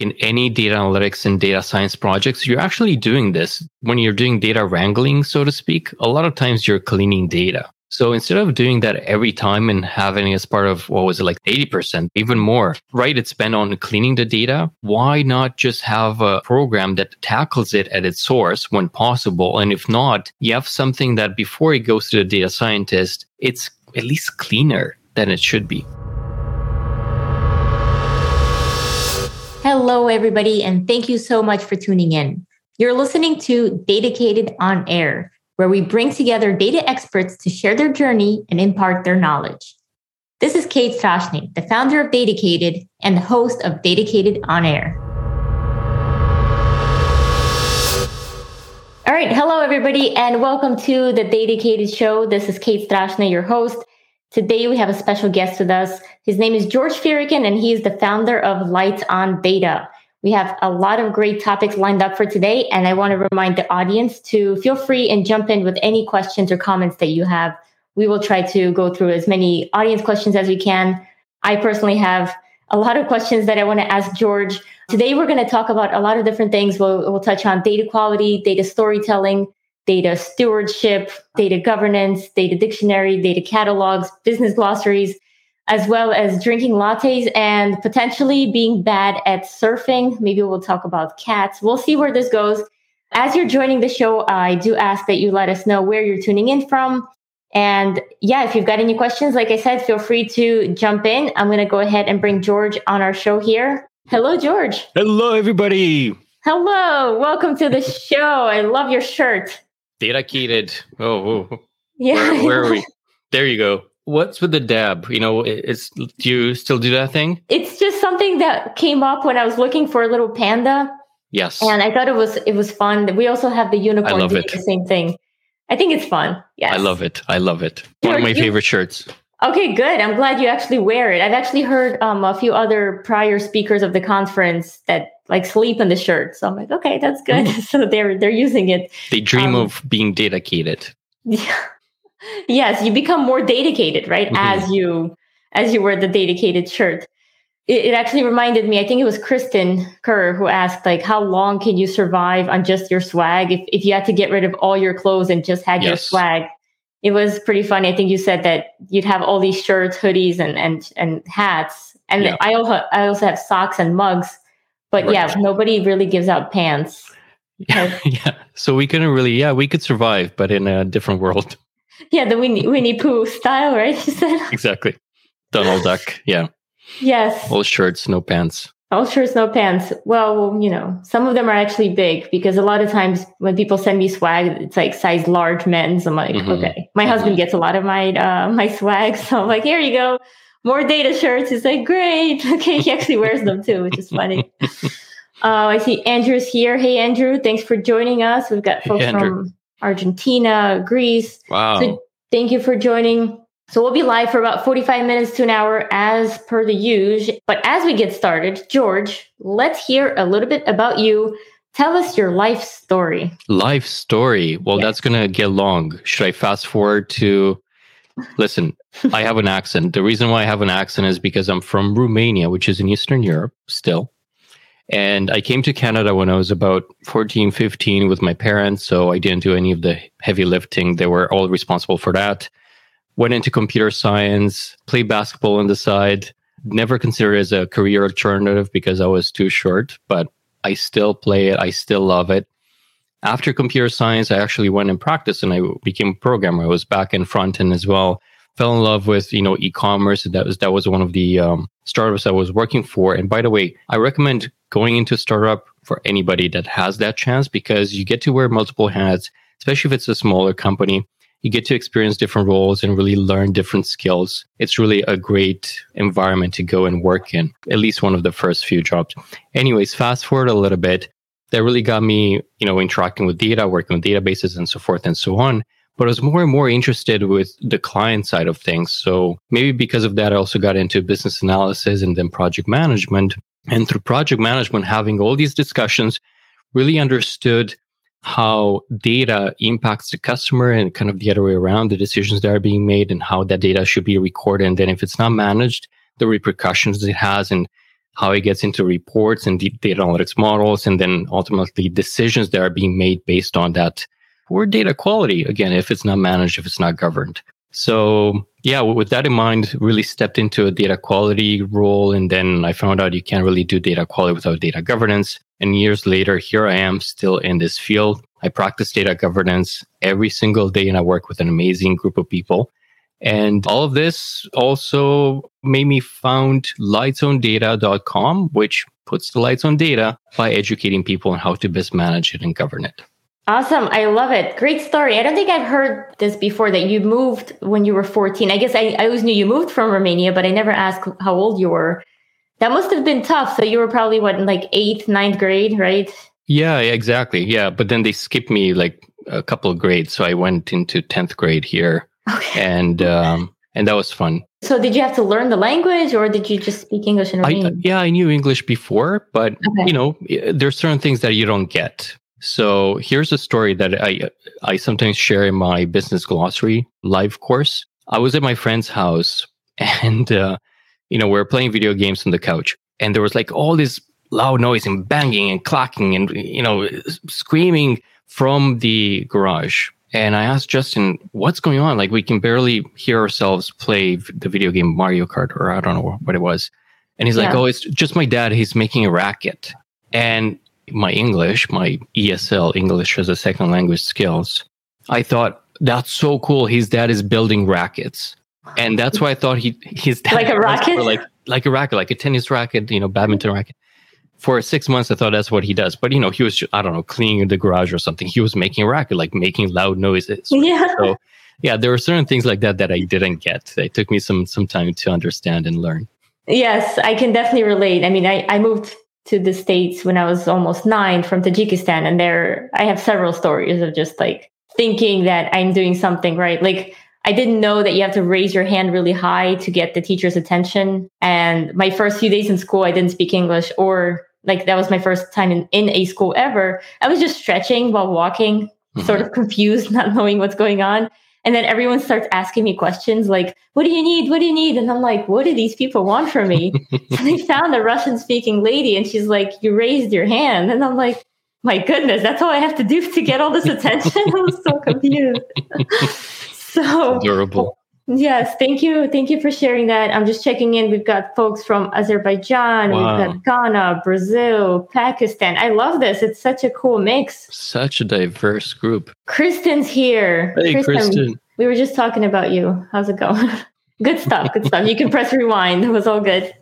in any data analytics and data science projects, you're actually doing this when you're doing data wrangling, so to speak. A lot of times you're cleaning data. So instead of doing that every time and having as part of what was it like 80%, even more, right? It's spent on cleaning the data. Why not just have a program that tackles it at its source when possible? And if not, you have something that before it goes to the data scientist, it's at least cleaner than it should be. Hello, everybody, and thank you so much for tuning in. You're listening to Datacated on Air, where we bring together data experts to share their journey and impart their knowledge. This is Kate Strachnyi, the founder of Datacated and the host of Datacated on Air. All right, hello, everybody, and welcome to the Datacated Show. This is Kate Strachnyi, your host. Today we have a special guest with us. His name is George Firican, and he is the founder of Lights on Data. We have a lot of great topics lined up for today, and I want to remind the audience to feel free and jump in with any questions or comments that you have. We will try to go through as many audience questions as we can. I personally have a lot of questions that I want to ask George. Today, we're going to talk about a lot of different things. We'll, we'll touch on data quality, data storytelling, data stewardship, data governance, data dictionary, data catalogs, business glossaries, as well as drinking lattes and potentially being bad at surfing. Maybe we'll talk about cats. We'll see where this goes. As you're joining the show, I do ask that you let us know where you're tuning in from. And yeah, if you've got any questions, like I said, feel free to jump in. I'm going to go ahead and bring George on our show here. Hello, George. Hello, everybody. Hello. Welcome to the show. I love your shirt. Datacated. Oh, oh. yeah. Where, where are we? There you go. What's with the dab? You know, it's do you still do that thing? It's just something that came up when I was looking for a little panda. Yes. And I thought it was it was fun. We also have the unicorn I love it. the same thing. I think it's fun. Yes. I love it. I love it. One of my favorite shirts. Okay, good. I'm glad you actually wear it. I've actually heard um, a few other prior speakers of the conference that like sleep in the shirt. So I'm like, okay, that's good. Mm. so they're they're using it. They dream um, of being dedicated. Yeah. yes, you become more dedicated, right? Mm-hmm. As you as you wear the Datacated shirt. It, it actually reminded me, I think it was Kristen Kehrer who asked, like, how long can you survive on just your swag if, if you had to get rid of all your clothes and just had yes. your swag? It was pretty funny. I think you said that you'd have all these shirts, hoodies, and and and hats. And yeah. I also I also have socks and mugs but right. yeah, nobody really gives out pants. Yeah, yeah. So we couldn't really, yeah, we could survive, but in a different world. Yeah, the Winnie, Winnie Pooh style, right? You said exactly. Donald Duck. Yeah. Yes. All shirts, no pants. All shirts, no pants. Well, you know, some of them are actually big because a lot of times when people send me swag, it's like size large men's. I'm like, mm-hmm. okay. My mm-hmm. husband gets a lot of my uh, my swag, so I'm like, here you go more data shirts. He's like, great. Okay, he actually wears them too, which is funny. Uh, I see Andrew's here. Hey, Andrew, thanks for joining us. We've got folks hey, from Argentina, Greece. Wow. So thank you for joining. So we'll be live for about 45 minutes to an hour as per the usual. But as we get started, George, let's hear a little bit about you. Tell us your life story. Life story. Well, yes. that's going to get long. Should I fast forward to Listen, I have an accent. The reason why I have an accent is because I'm from Romania, which is in Eastern Europe still. And I came to Canada when I was about 14, 15 with my parents. So I didn't do any of the heavy lifting. They were all responsible for that. Went into computer science, played basketball on the side. Never considered as a career alternative because I was too short, but I still play it. I still love it. After computer science, I actually went and practiced and I became a programmer. I was back in front end as well. Fell in love with, you know, e-commerce. That was, that was one of the um, startups I was working for. And by the way, I recommend going into startup for anybody that has that chance because you get to wear multiple hats, especially if it's a smaller company. You get to experience different roles and really learn different skills. It's really a great environment to go and work in, at least one of the first few jobs. Anyways, fast forward a little bit that really got me, you know, interacting with data, working with databases and so forth and so on. But I was more and more interested with the client side of things. So maybe because of that, I also got into business analysis and then project management. And through project management, having all these discussions, really understood how data impacts the customer and kind of the other way around, the decisions that are being made and how that data should be recorded. And then if it's not managed, the repercussions it has and how it gets into reports and data analytics models, and then ultimately decisions that are being made based on that. Or data quality, again, if it's not managed, if it's not governed. So yeah, with that in mind, really stepped into a data quality role. And then I found out you can't really do data quality without data governance. And years later, here I am still in this field. I practice data governance every single day and I work with an amazing group of people. And all of this also made me found lightsondata.com, which puts the lights on data by educating people on how to best manage it and govern it. Awesome. I love it. Great story. I don't think I've heard this before that you moved when you were 14. I guess I, I always knew you moved from Romania, but I never asked how old you were. That must have been tough. So you were probably what, in like eighth, ninth grade, right? Yeah, exactly. Yeah. But then they skipped me like a couple of grades. So I went into 10th grade here. Okay. And, um, and that was fun. So did you have to learn the language or did you just speak English in Romanian? I, yeah, I knew English before, but okay. you know, there's certain things that you don't get. So here's a story that I I sometimes share in my business glossary live course. I was at my friend's house and uh, you know, we are playing video games on the couch and there was like all this loud noise and banging and clacking and you know, screaming from the garage. And I asked Justin, what's going on? Like we can barely hear ourselves play the video game Mario Kart or I don't know what it was. And he's yeah. like, "Oh, it's just my dad. He's making a racket." And my English, my ESL English as a second language skills, I thought that's so cool. His dad is building rackets, and that's why I thought he his dad like a racket, like like a racket, like a tennis racket, you know, badminton racket. For six months, I thought that's what he does, but you know, he was just, I don't know cleaning the garage or something. He was making a racket, like making loud noises. Yeah. So yeah, there were certain things like that that I didn't get. It took me some some time to understand and learn. Yes, I can definitely relate. I mean, I, I moved to the states when I was almost nine from Tajikistan, and there I have several stories of just like thinking that I'm doing something right. Like I didn't know that you have to raise your hand really high to get the teacher's attention. And my first few days in school, I didn't speak English or like that was my first time in, in a school ever. I was just stretching while walking, mm-hmm. sort of confused, not knowing what's going on. And then everyone starts asking me questions like, what do you need? What do you need? And I'm like, what do these people want from me? and they found a Russian speaking lady and she's like, you raised your hand. And I'm like, my goodness, that's all I have to do to get all this attention. I was so confused. so adorable. Yes, thank you. Thank you for sharing that. I'm just checking in. We've got folks from Azerbaijan, wow. we've got Ghana, Brazil, Pakistan. I love this. It's such a cool mix. Such a diverse group. Kristen's here. Hey, Kristen, Kristen. We were just talking about you. How's it going? good stuff. Good stuff. You can press rewind. It was all good.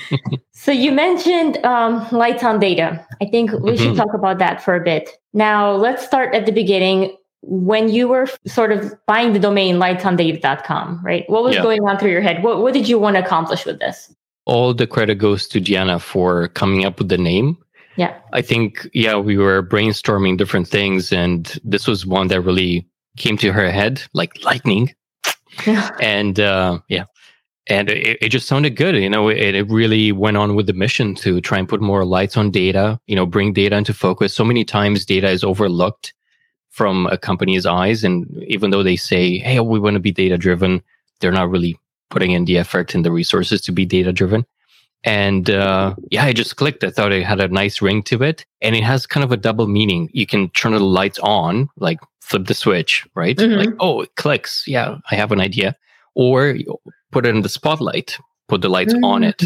so you mentioned um, lights on data. I think we mm-hmm. should talk about that for a bit. Now, let's start at the beginning when you were sort of buying the domain lightsondata.com, right? What was yeah. going on through your head? What, what did you want to accomplish with this? All the credit goes to Diana for coming up with the name. Yeah. I think, yeah, we were brainstorming different things, and this was one that really came to her head like lightning. And uh, yeah, and it, it, just sounded good. You know, it, it really went on with the mission to try and put more lights on data, you know, bring data into focus. So many times data is overlooked from a company's eyes. And even though they say, hey, we want to be data driven, they're not really putting in the effort and the resources to be data driven. And uh, yeah, I just clicked. I thought it had a nice ring to it. And it has kind of a double meaning. You can turn the lights on, like flip the switch, right? Mm-hmm. Like, oh, it clicks. Yeah, I have an idea. Or put it in the spotlight, put the lights mm-hmm. on it.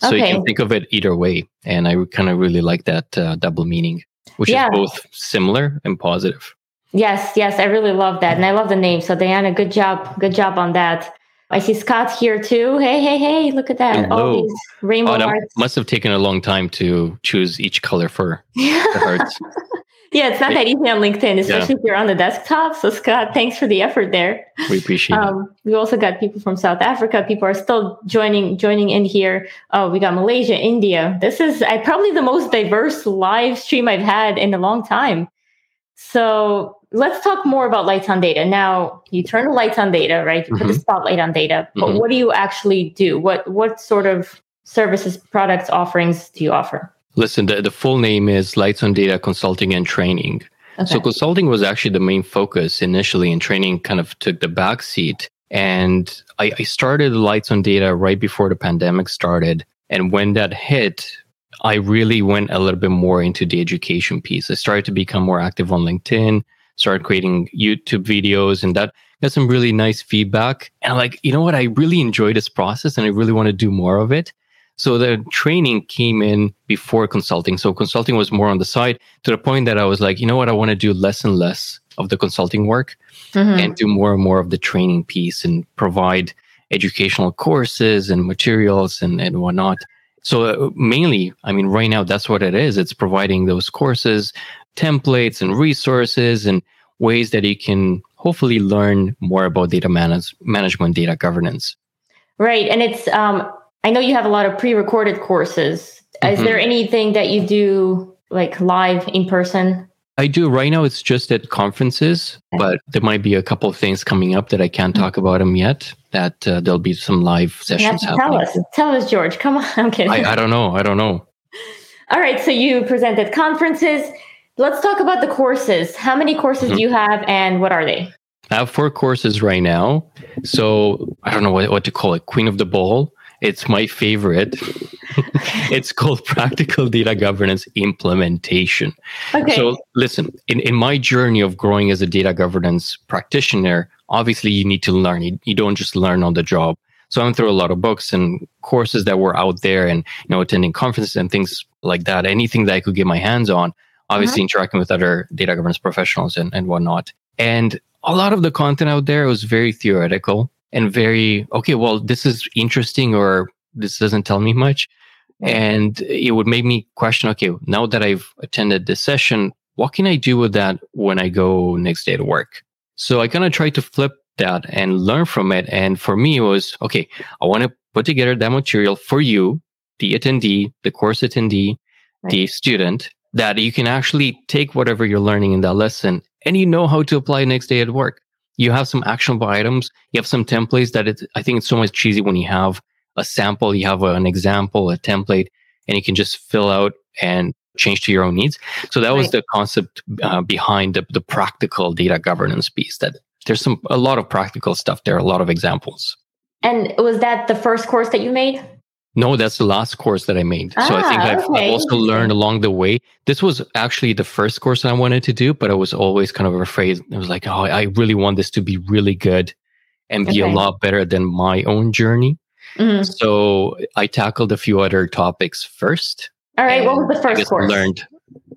So okay. you can think of it either way. And I kind of really like that uh, double meaning, which yeah. is both similar and positive. Yes, yes, I really love that. And I love the name. So Diana, good job. Good job on that. I see Scott here too. Hey, hey, hey, look at that. Hello. All these rainbow oh, hearts. Must have taken a long time to choose each color for the hearts. yeah, it's not that easy on LinkedIn, especially yeah. if you're on the desktop. So Scott, thanks for the effort there. We appreciate um, it. We also got people from South Africa. People are still joining joining in here. Oh, we got Malaysia, India. This is I probably the most diverse live stream I've had in a long time. So let's talk more about lights on data. Now you turn the lights on data, right? You mm-hmm. put the mm-hmm. spotlight on data, but mm-hmm. what do you actually do? What what sort of services, products, offerings do you offer? Listen, the, the full name is Lights on Data Consulting and Training. Okay. So consulting was actually the main focus initially, and training kind of took the back seat. And I, I started Lights on Data right before the pandemic started. And when that hit, I really went a little bit more into the education piece. I started to become more active on LinkedIn, started creating YouTube videos, and that got some really nice feedback. And I'm like, you know what? I really enjoy this process and I really want to do more of it. So the training came in before consulting. So consulting was more on the side to the point that I was like, you know what? I want to do less and less of the consulting work mm-hmm. and do more and more of the training piece and provide educational courses and materials and, and whatnot. So uh, mainly, I mean, right now, that's what it is. It's providing those courses, templates and resources and ways that you can hopefully learn more about data manage- management, data governance. Right. And it's, um, I know you have a lot of pre-recorded courses. Mm-hmm. Is there anything that you do like live in person? I do right now. It's just at conferences, but there might be a couple of things coming up that I can't mm-hmm. talk about them yet. That uh, there'll be some live sessions. Tell happening. us, tell us, George. Come on, I'm kidding. I, I don't know. I don't know. All right. So you present at conferences. Let's talk about the courses. How many courses mm-hmm. do you have, and what are they? I have four courses right now. So I don't know what, what to call it. Queen of the Ball. It's my favorite. it's called Practical Data Governance Implementation. Okay. So, listen, in, in my journey of growing as a data governance practitioner, obviously you need to learn. You, you don't just learn on the job. So, I went through a lot of books and courses that were out there and, you know, attending conferences and things like that. Anything that I could get my hands on, obviously uh-huh. interacting with other data governance professionals and, and whatnot. And a lot of the content out there was very theoretical and very okay well this is interesting or this doesn't tell me much and it would make me question okay now that i've attended this session what can i do with that when i go next day to work so i kind of tried to flip that and learn from it and for me it was okay i want to put together that material for you the attendee the course attendee right. the student that you can actually take whatever you're learning in that lesson and you know how to apply next day at work you have some actionable items, you have some templates that it, I think it's so much cheesy when you have a sample, you have an example, a template, and you can just fill out and change to your own needs. So that right. was the concept uh, behind the, the practical data governance piece that there's some, a lot of practical stuff there, a lot of examples. And was that the first course that you made? No, that's the last course that I made. Ah, so I think ah, I've, okay. I've, also learned along the way. This was actually the first course I wanted to do, but I was always kind of afraid. I was like, oh, I really want this to be really good and be okay. a lot better than my own journey. Mm-hmm. So I tackled a few other topics first. All right. What was the first course? Learned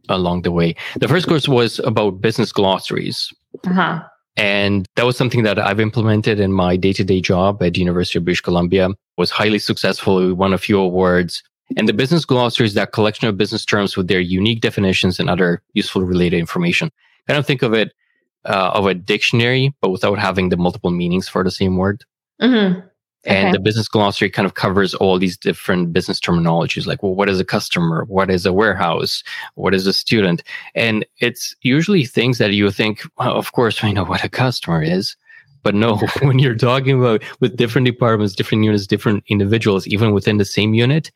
along the way. The first course was about business glossaries. Uh-huh. And that was something that I've implemented in my day-to-day job at the University of British Columbia. Was highly successful. We won a few awards. And the business glossary is that collection of business terms with their unique definitions and other useful related information. Kind of think of it uh, of a dictionary, but without having the multiple meanings for the same word. Mm-hmm. And okay. the business glossary kind of covers all these different business terminologies, like, well, what is a customer? What is a warehouse? What is a student? And it's usually things that you think, well, of course, I know what a customer is. But no, when you're talking about with different departments, different units, different individuals, even within the same unit,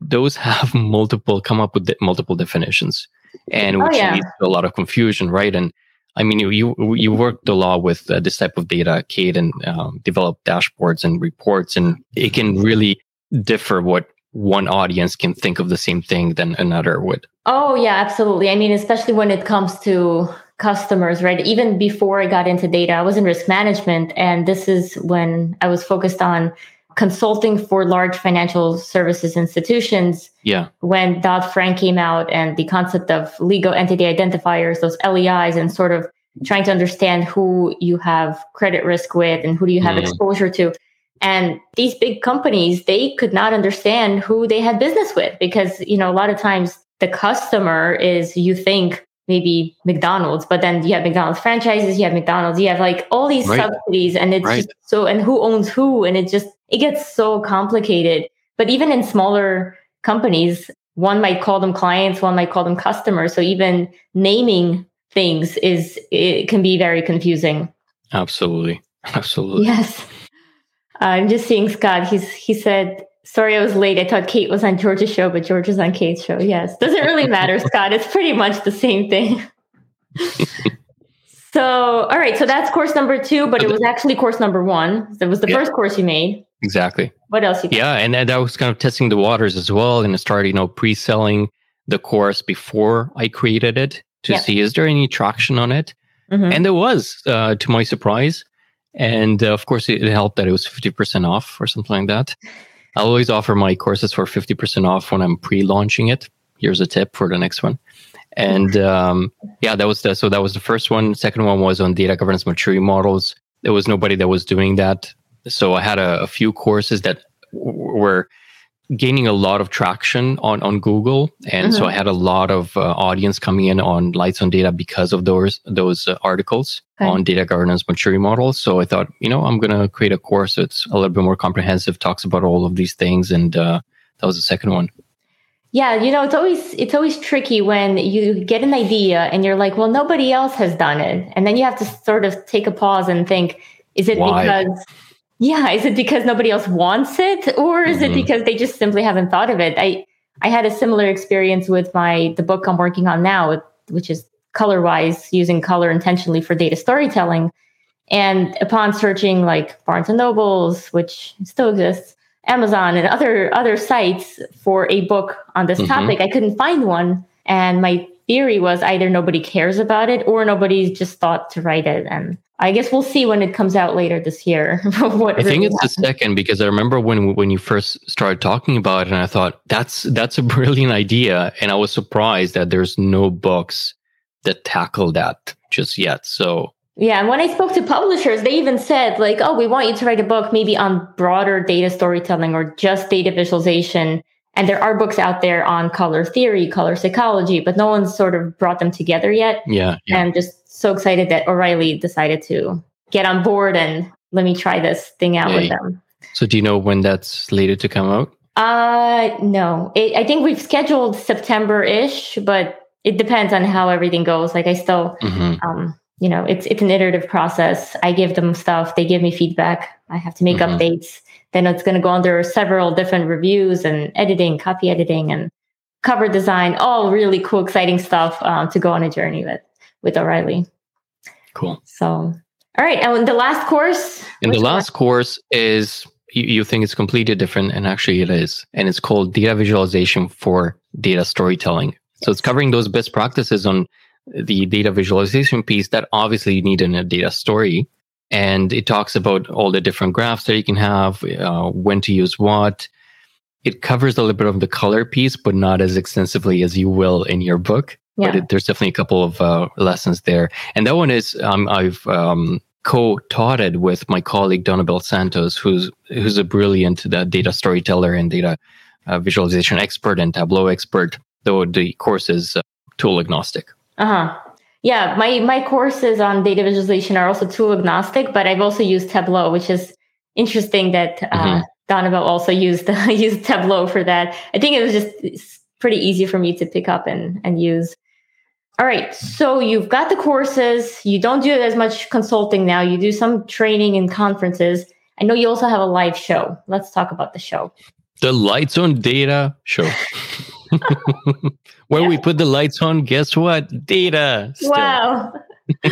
those have multiple, come up with multiple definitions and oh, which oh, yeah. leads to a lot of confusion, right? And I mean, you you, worked a lot with uh, this type of data, Kate, and um, develop dashboards and reports, and it can really differ what one audience can think of the same thing than another would. Oh yeah, absolutely. I mean, especially when it comes to customers, right? Even before I got into data, I was in risk management, and this is when I was focused on consulting for large financial services institutions. Yeah. When Dodd Frank came out and the concept of legal entity identifiers, those LEIs, and sort of trying to understand who you have credit risk with and who do you have mm. exposure to. And these big companies, they could not understand who they had business with because, you know, a lot of times the customer is, you think, maybe McDonald's, but then you have McDonald's franchises, you have McDonald's, you have like all these right. subsidies, and it's right. just so, and who owns who, and it just it gets so complicated. But even in smaller companies, one might call them clients, one might call them customers. So even naming things is it can be very confusing. Absolutely, absolutely. Yes. I'm just seeing Scott. He's he said, "Sorry, I was late. I thought Kate was on George's show, but George is on Kate's show." Yes, doesn't really matter, Scott. It's pretty much the same thing. so, all right. So that's course number two, but it was actually course number one. That was the yeah. first course you made. exactly. What else? You yeah, and, that was kind of testing the waters as well, and I started, you know, pre-selling the course before I created it to see is there any traction on it, mm-hmm. and there was, uh, to my surprise. And uh, of course, it, helped that it was fifty percent off or something like that. I always offer my courses for fifty percent off when I'm pre-launching it. Here's a tip for the next one. And um, yeah, that was the so that was the first one. Second one was on data governance maturity models. There was nobody that was doing that, so I had a, a few courses that were gaining a lot of traction on on Google, and mm-hmm. so I had a lot of uh, audience coming in on Lights on Data because of those those uh, articles okay. on data governance maturity models. So I thought, you know, I'm going to create a course that's a little bit more comprehensive, talks about all of these things, and uh, that was the second one. Yeah, you know, it's always it's always tricky when you get an idea and you're like, well, nobody else has done it. And then you have to sort of take a pause and think, is it Why? because yeah, is it because nobody else wants it or is mm-hmm. it because they just simply haven't thought of it? I I had a similar experience with my the book I'm working on now, which is color wise using color intentionally for data storytelling. And upon searching like Barnes and Nobles, which still exists, Amazon and other other sites for a book on this mm-hmm. topic. I couldn't find one, and my theory was either nobody cares about it or nobody just thought to write it. And I guess we'll see when it comes out later this year. what I think it's happened. the second because I remember when when you first started talking about it, and I thought that's that's a brilliant idea, and I was surprised that there's no books that tackle that just yet. So yeah, and when I spoke to publishers, they even said like, "Oh, we want you to write a book maybe on broader data storytelling or just data visualization." And there are books out there on color theory, color psychology, but no one's sort of brought them together yet. Yeah, yeah. And just so excited that O'Reilly decided to get on board and let me try this thing out with them. So, do you know when that's slated to come out? Uh, no. It, I think we've scheduled September ish, but it depends on how everything goes. Like, I still, mm-hmm. um, you know it's it's an iterative process i give them stuff they give me feedback i have to make mm-hmm. updates then it's going to go under several different reviews and editing copy editing and cover design all really cool exciting stuff um, to go on a journey with with o'reilly cool so all right and the last course and the last one? course is you, you think it's completely different and actually it is and it's called data visualization for data storytelling so it's covering those best practices on the data visualization piece that obviously you need in a data story. And it talks about all the different graphs that you can have, uh, when to use what. It covers a little bit of the color piece, but not as extensively as you will in your book. Yeah. But it, there's definitely a couple of uh, lessons there. And that one is um, I've um, co-taught it with my colleague Donabel Santos, who's who's a brilliant uh, data storyteller and data uh, visualization expert and Tableau expert. Though the course is uh, tool agnostic. Uh huh. Yeah, my my courses on data visualization are also tool agnostic, but I've also used Tableau, which is interesting that uh, mm-hmm. also used used Tableau for that. I think it was just pretty easy for me to pick up and and use. All right, so you've got the courses. You don't do as much consulting now. You do some training and conferences. I know you also have a live show. Let's talk about the show. The Lights on Data show. When yeah. we put the lights on, guess what? Data. Still. Wow.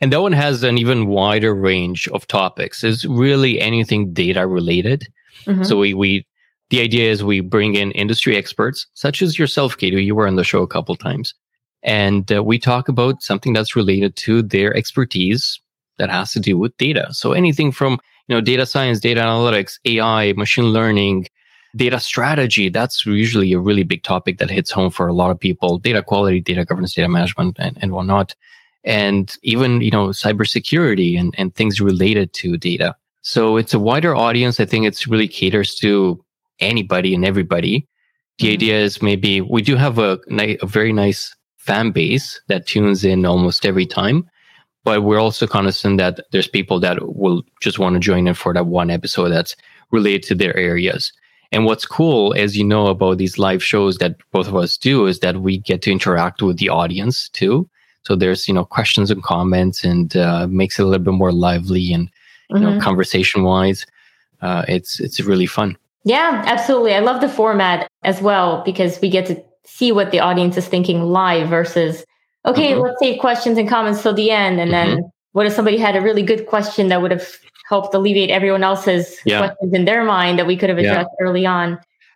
and that one has an even wider range of topics. It's really anything data related. Mm-hmm. So we we the idea is we bring in industry experts such as yourself, Kate, you were on the show a couple times, and uh, we talk about something that's related to their expertise that has to do with data. So anything from you know data science, data analytics, AI, machine learning, data strategy that's usually a really big topic that hits home for a lot of people data quality data governance data management and, and whatnot. And even you know cybersecurity and, and things related to data. So it's a wider audience. I think it's really caters to anybody and everybody. The mm-hmm. idea is maybe we do have a, a very nice fan base that tunes in almost every time but we're also cognizant that there's people that will just want to join in for that one episode that's related to their areas and what's cool, as you know, about these live shows that both of us do is that we get to interact with the audience too. So there's, you know, questions and comments and uh, makes it a little bit more lively and, you mm-hmm. know, conversation wise. Uh, it's, it's really fun. Yeah, absolutely. I love the format as well because we get to see what the audience is thinking live versus, okay, mm-hmm. let's save questions and comments till the end. And mm-hmm. then what if somebody had a really good question that would have helped alleviate everyone else's Yeah. questions in their mind that we could have Yeah. addressed early on.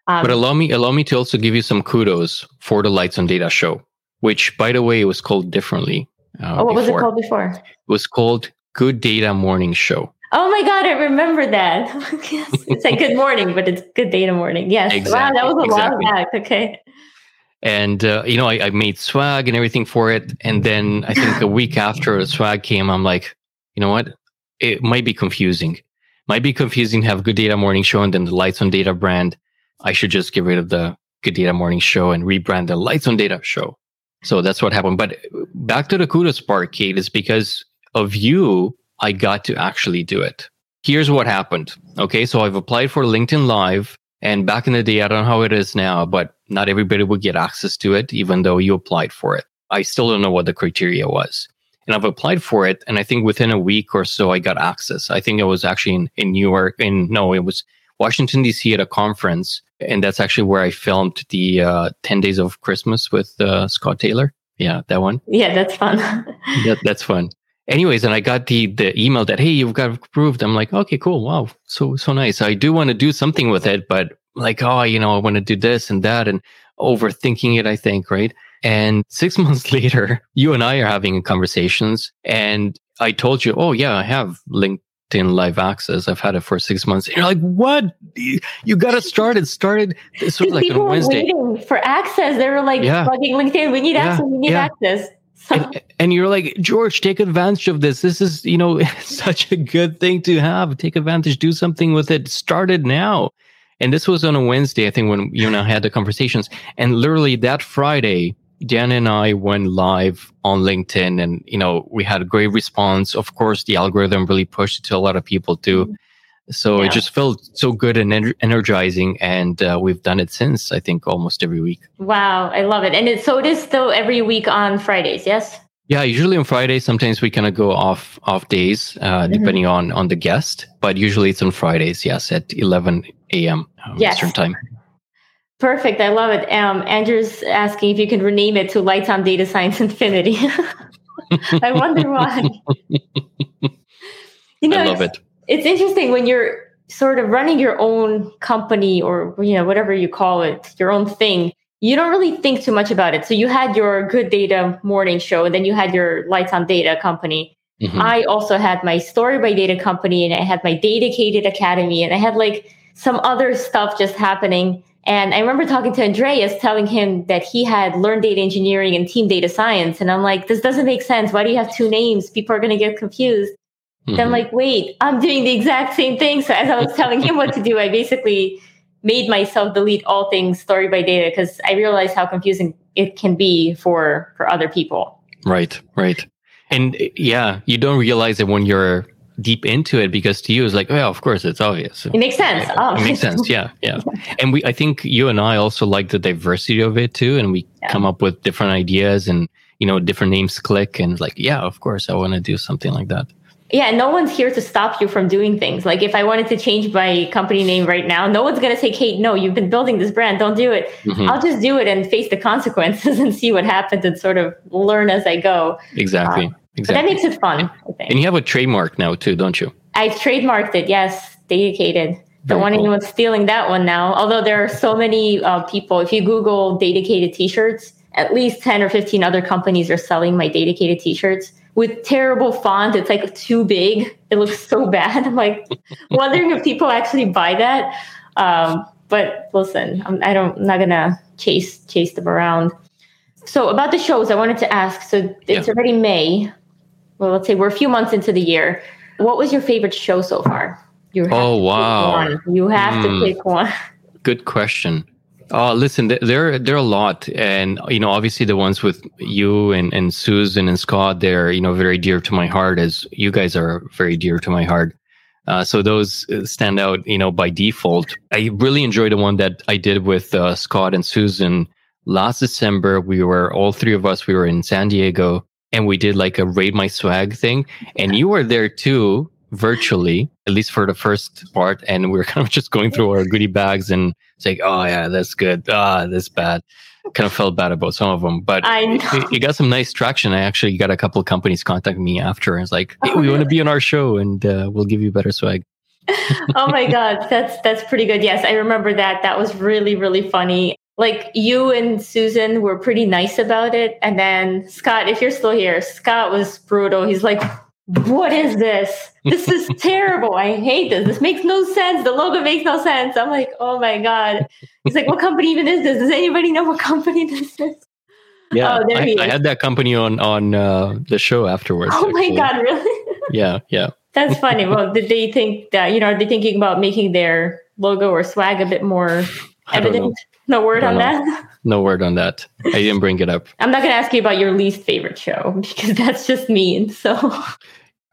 Um, But allow me allow me to also give you some kudos for the Lights on Data show, which by the way was called differently. Uh, oh, what was it called before? It was called Good Data Morning Show. Oh my god, I remember that. It's like good morning, but it's good data morning. Yes. wow, that was a Exactly, while back. Okay. And uh, you know, I, I made swag and everything for it. And then I think a week after swag came, I'm like, you know what? It might be confusing. Might be confusing have Good Data Morning Show and then the Lights on Data brand. I should just get rid of the Good Data Morning Show and rebrand the Lights on Data Show. So that's what happened. But back to the kudos part, Kate, is because of you, I got to actually do it. Here's what happened. Okay. So I've applied for LinkedIn Live. And back in the day, I don't know how it is now, but not everybody would get access to it, even though you applied for it. I still don't know what the criteria was. And I've applied for it. And I think within a week or so, I got access. I think it was actually in, in New York, in no, it was Washington, D.C. at a conference. And that's actually where I filmed the uh, 10 Days of Christmas with uh, Scott Taylor. Yeah, that one. Yeah, that's fun. that, that's fun. Anyways, and I got the the email that hey, you've got approved. I'm like, okay, cool, wow, so so nice. I do want to do something with it, but like, oh, you know, I want to do this and that, and overthinking it. I think, right? And six months later, you and I are having conversations, and I told you, oh yeah, I have LinkedIn Live Access. I've had it for six months. And you're like, what? You, got to start it. Started this was like People on were waiting for access. They were like Yeah. bugging LinkedIn. We need Yeah, access. We need yeah. access. So, and, and you're like george take advantage of this this is you know such a good thing to have take advantage do something with it start it now and this was on a wednesday i think when you and i had the conversations and literally that friday dan and i went live on linkedin and you know we had a great response of course the algorithm really pushed it to a lot of people too so Yeah. it just felt so good and ener- energizing and uh, we've done it since i think almost every week wow, I love it. And it, so it is still every week on Fridays. Yes. Yeah, usually on Friday. Sometimes we kind of go off off days, uh, depending on on the guest. But usually it's on Fridays. Yes, at eleven a.m. um, Yes. Eastern time. Perfect. I love it. Um, Andrew's asking if you can rename it to Lights on Data Science Infinity. I wonder why. You know, I love it's, it. it's interesting when you're sort of running your own company or you know whatever you call it, your own thing. You don't really think too much about it. So you had your Good Data morning show, and then you had your Lights on Data company. Mhm. I also had my story by data company and I had my Datacated academy and I had like some other stuff just happening. And I remember talking to Andreas telling him that he had learned data engineering and team data science. And I'm like, this doesn't make sense. Why do you have two names? People are going to get confused. Then I'm like, wait, I'm doing the exact same thing. So as I was telling him what to do, I basically made myself delete all things story by data because I realized how confusing it can be for for other people. right, right, and uh, yeah, you don't realize it when you're deep into it because to you it's like, well, of course, it's obvious. It makes sense. Oh. It makes sense. Yeah, yeah. And we, I think you and I also like the diversity of it too, and we Yeah. come up with different ideas and you know different names click and like, yeah, of course, I want to do something like that. Yeah, no one's here to stop you from doing things. Like if I wanted to change my company name right now, no one's going to say, Kate, no, you've been building this brand. Don't do it. Mhm. I'll just do it and face the consequences and see what happens and sort of learn as I go. Exactly. But that exactly. makes it fun, I think. And you have a trademark now too, don't you? I've trademarked it. Yes, Datacated. Don't want anyone stealing that one now. Although there are so many uh, people, if you Google Datacated t-shirts, at least 10 or 15 other companies are selling my Datacated t-shirts with terrible font. It's like too big. It looks so bad. I'm like wondering if people actually buy that. Um, but listen, I'm, I don't, I'm not gonna chase chase them around. So about the shows, I wanted to ask. So it's Yeah. already May. Well, let's say we're a few months into the year. What was your favorite show so far? You have Oh, wow. You have Hmm. to pick one. Good question. Uh, listen, th- there there are a lot, and you know, obviously the ones with you and and Susan and Scott, they're you know very dear to my heart, as you guys are very dear to my heart. Uh, so those uh, stand out, you know, by default. I really enjoyed the one that I did with uh, Scott and Susan last December. We were all three of us. We were in San Diego, and we did like a raid my swag thing, and you were there too, virtually, at least for the first part. And we were kind of just going through our goodie bags and it's like, oh yeah, that's good. Ah, that's bad. kind of felt bad about some of them, but I know. it, it got some nice traction. I actually got a couple of companies contact me after and it's like, hey, Oh, we want to be on our show and uh, we'll give you better swag. oh my god, that's that's pretty good. Yes, I remember that. That was really really funny. Like you and Susan were pretty nice about it, and then Scott, if you're still here, Scott was brutal. He's like, "What is this? This is terrible. I hate this. This makes no sense. The logo makes no sense." I'm like, "Oh my god." He's like, "What company even is this? Does anybody know what company this is?" Yeah, Oh, there I, he I had that company on on uh, the show afterwards. Oh my god, really? Yeah, yeah. That's funny. Well, did they think that you know? Are they thinking about making their logo or swag a bit more evident? Know. No word on don't that. No word on that. I didn't bring it up. I'm not going to ask you about your least favorite show because that's just mean. So,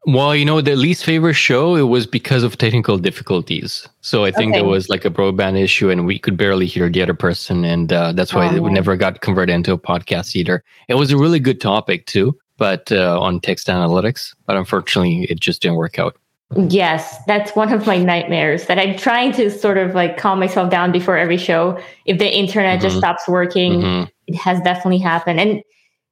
Well, you know, the least favorite show it was because of technical difficulties. So I think Okay. there was like a broadband issue, and we could barely hear the other person, and uh, that's why Oh, it man. never got converted into a podcast either. It was a really good topic too, but uh, on text analytics, but unfortunately, it just didn't work out. Yes, that's one of my nightmares that I'm trying to sort of like calm myself down before every show. If the internet just Mhm. stops working, Mhm. it has definitely happened. And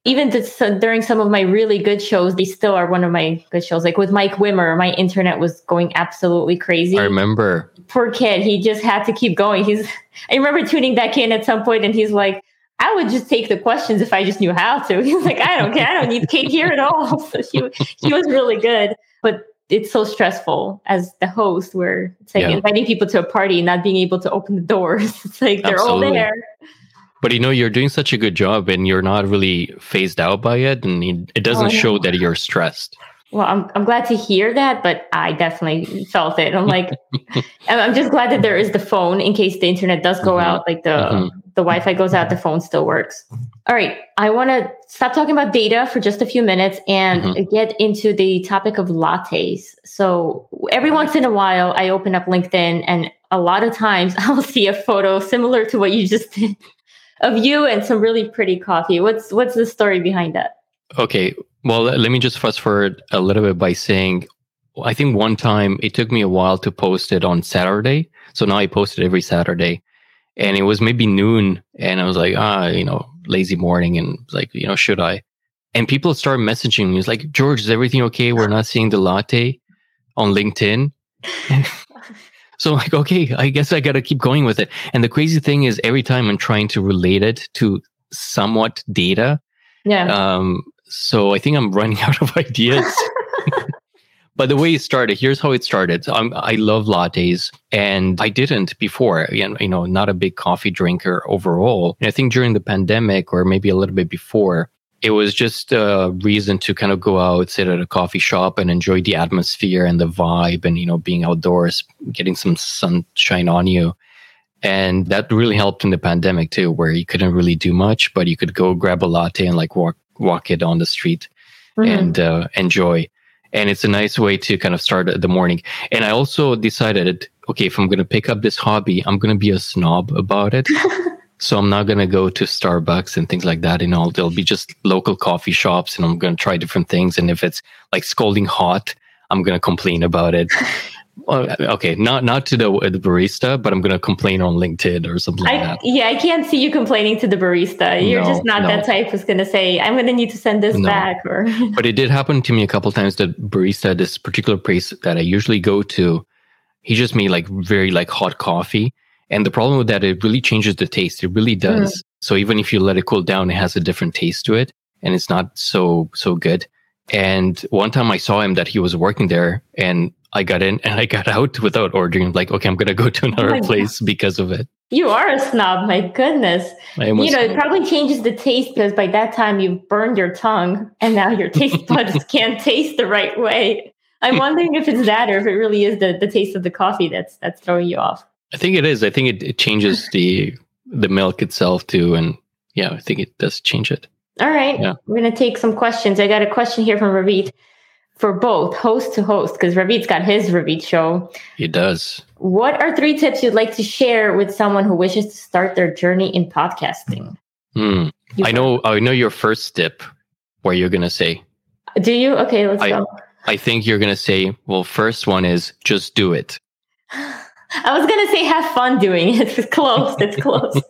even to, so during some of my really good shows, they still are one of my good shows. Like with Mike Wimmer, my internet was going absolutely crazy. I remember. poor kid, he just had to keep going. He's I remember tuning back in at some point and he's like, I would just take the questions if I just knew how to. He's like, I don't care. I don't need Kate here at all. So she she was really good. But it's so stressful as the host where it's like Yeah. inviting people to a party and not being able to open the doors. It's like they're all there. But you know, you're doing such a good job, and you're not really phased out by it, and it, doesn't Oh, no. show that you're stressed. Well, I'm I'm glad to hear that, but I definitely felt it. I'm like, I'm just glad that there is the phone in case the internet does go Mhm. out, like the Mhm. the Wi-Fi goes out, the phone still works. All right, I want to stop talking about data for just a few minutes and Mhm. get into the topic of lattes. So every once in a while, I open up LinkedIn, and a lot of times I'll see a photo similar to what you just did of you and some really pretty coffee. What's what's the story behind that? Okay. Well, let me just fast forward a little bit by saying I think one time it took me a while to post it on Saturday. So now I post it every Saturday. And it was maybe noon. And I was like, ah, you know, lazy morning. And like, you know, should I? And people started messaging me. It's like, George, is everything okay? We're not seeing the latte on LinkedIn. So I'm like, okay, I guess I got to keep going with it. And the crazy thing is, every time I'm trying to relate it to somewhat data, Yeah. um, so I think I'm running out of ideas. but the way it started, here's how it started. So I'm, I love lattes, and I didn't before. Again, you know, not a big coffee drinker overall. And I think during the pandemic, or maybe a little bit before, it was just a reason to kind of go out, sit at a coffee shop, and enjoy the atmosphere and the vibe, and you know, being outdoors, getting some sunshine on you. And that really helped in the pandemic too, where you couldn't really do much, but you could go grab a latte and like walk walk it on the street Mhm. and uh, enjoy. And it's a nice way to kind of start the morning. And I also decided, okay, if I'm going to pick up this hobby, I'm going to be a snob about it. so I'm not going to go to Starbucks and things like that. You know, there'll be just local coffee shops, and I'm going to try different things. And if it's like scalding hot, I'm going to complain about it. Okay, not not to the, the barista, but I'm going to complain on LinkedIn or something like I, that. yeah, I can't see you complaining to the barista. You're No, just not no. that type who's going to say, "I'm going to need to send this No. back." Or but it did happen to me a couple times that barista this particular place that I usually go to, he just made like very like hot coffee. And the problem with that, it really changes the taste. It really hmm. does. So even if you let it cool down, it has a different taste to it and it's not so, so good. And one time I saw him that he was working there and I got in and I got out without ordering. Like, okay, I'm going to go to oh another my place because of it. you are a snob, my goodness. You know, it probably changes the taste because by that time you've burned your tongue and now your taste buds can't taste the right way. I'm wondering if it's that or if it really is the, the taste of the coffee that's that's throwing you off. I think it is. I think it, it changes the, the milk itself too. And yeah, I think it does change it. All right. Yeah. We're going to take some questions. I got a question here from Ravit for both host to host because Ravit's got his Ravit show. He does. What are three tips you'd like to share with someone who wishes to start their journey in podcasting? Hmm. Hmm. You I know I know your first tip where you're gonna say. Do you? Okay, let's I- go. I think you're gonna say, well, first one is just do it. I was gonna say have fun doing it. It's close. It's close.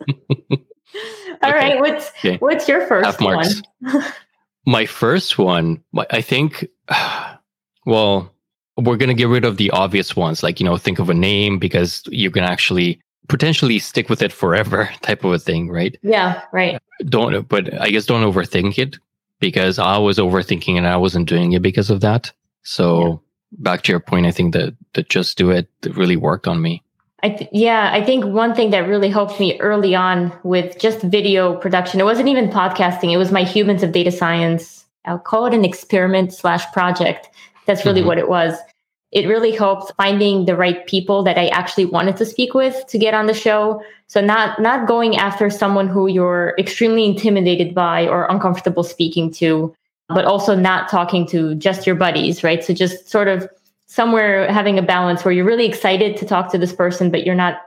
All okay. right, what's okay. what's your first Half marks. one? my first one, I think. Well, we're going to get rid of the obvious ones, like you know, think of a name because you can actually potentially stick with it forever, type of a thing, right? Yeah, right. Don't, but I guess don't overthink it because I was overthinking and I wasn't doing it because of that. So yeah. back to your point, I think that that just do it really worked on me. I th- yeah, I think one thing that really helped me early on with just video production, it wasn't even podcasting. It was my Humans of Data Science. I'll call it an experiment slash project. That's really mm-hmm. what it was. It really helped finding the right people that I actually wanted to speak with to get on the show. So not not going after someone who you're extremely intimidated by or uncomfortable speaking to, but also not talking to just your buddies, right? So just sort of somewhere having a balance where you're really excited to talk to this person, but you're not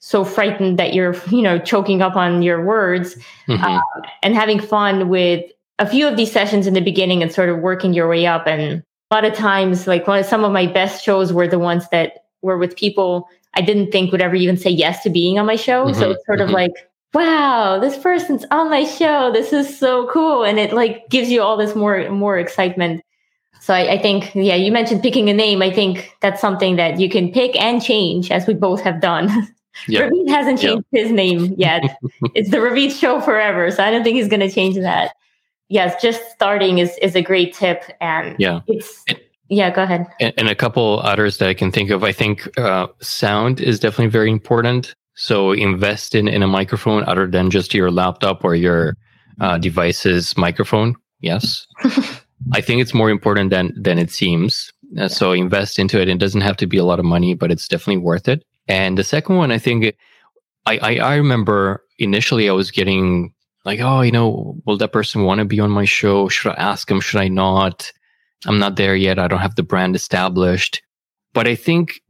so frightened that you're, you know, choking up on your words mm-hmm. uh, and having fun with a few of these sessions in the beginning and sort of working your way up. And a lot of times, like one of some of my best shows were the ones that were with people I didn't think would ever even say yes to being on my show. Mm-hmm. So it's sort mm-hmm. of like, wow, this person's on my show. This is so cool. And it like gives you all this more, more excitement. So I, I, think, yeah, you mentioned picking a name. I think that's something that you can pick and change, as we both have done. Yep. Ravit hasn't changed yep. his name yet. it's the Ravit show forever. So I don't think he's going to change that. Yes, just starting is is a great tip, and yeah, it's. yeah, go ahead. And, and, a couple others that I can think of. I think uh, sound is definitely very important. So invest in, in a microphone other than just your laptop or your uh, device's microphone. Yes. I think it's more important than than it seems. Uh, so invest into it. It doesn't have to be a lot of money, but it's definitely worth it. And the second one, I think, I I, I remember initially I was getting like, oh, you know, will that person want to be on my show? Should I ask him? Should I not? I'm not there yet. I don't have the brand established. But I think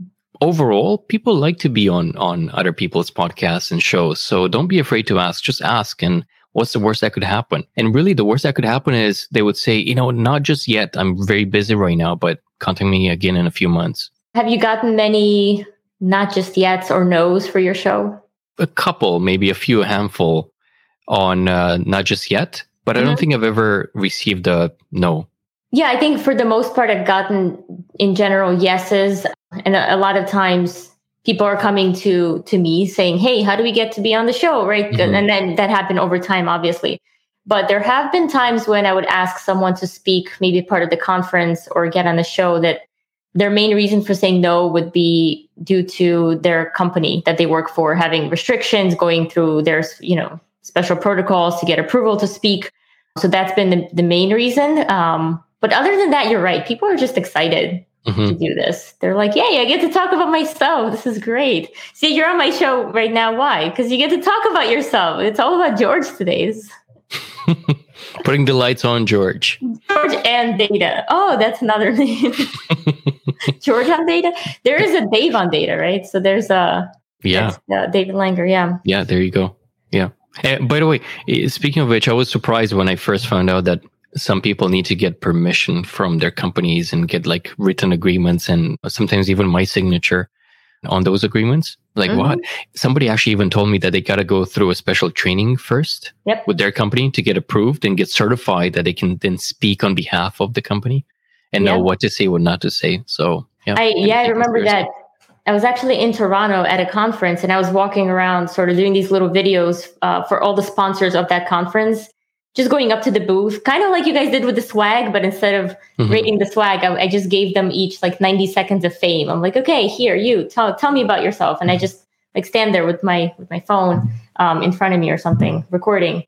overall, people like to be on on other people's podcasts and shows. So don't be afraid to ask. Just ask and what's the worst that could happen? And really, the worst that could happen is they would say, you know, not just yet. I'm very busy right now, but contact me again in a few months. Have you gotten many not just yets or no's for your show? A couple, maybe a few, a handful on uh, not just yet, but mm-hmm. I don't mm-hmm. think I've ever received a no. Yeah, I think for the most part, I've gotten in general yeses. And a, a lot of times people are coming to to me saying hey how do we get to be on the show? Right? Mm-hmm. and then that happened over time obviously. But there have been times when i would ask someone to speak maybe part of the conference or get on the show that their main reason for saying no would be due to their company that they work for having restrictions going through their you know special protocols to get approval to speak. So that's been the, the main reason. Um, but other than that you're right. People are just excited mm-hmm. to do this. They're like, "Yay, I get to talk about myself. This is great." See, you're on my show right now. Why? Because you get to talk about yourself. It's all about George today's. Putting the lights on George. George and Data. Oh, that's another name. George on Data. There is a Dave on Data, right? So there's a yeah, uh, David Langer. Yeah. Yeah. There you go. Yeah. And by the way, speaking of which, I was surprised when I first found out that some people need to get permission from their companies and get like written agreements and sometimes even my signature on those agreements. Like mm-hmm. what? Somebody actually even told me that they got to go through a special training first yep. with their company to get approved and get certified that they can then speak on behalf of the company and yep. know what to say, what not to say. So yeah, I, yeah, I remember that. I was actually in Toronto at a conference and I was walking around sort of doing these little videos uh, for all the sponsors of that conference just going up to the booth, kind of like you guys did with the swag, but instead of mm-hmm. rating the swag, I, I, just gave them each like 90 seconds of fame. I'm like, okay, here, you tell tell me about yourself, and I just like stand there with my with my phone um, in front of me or something, recording.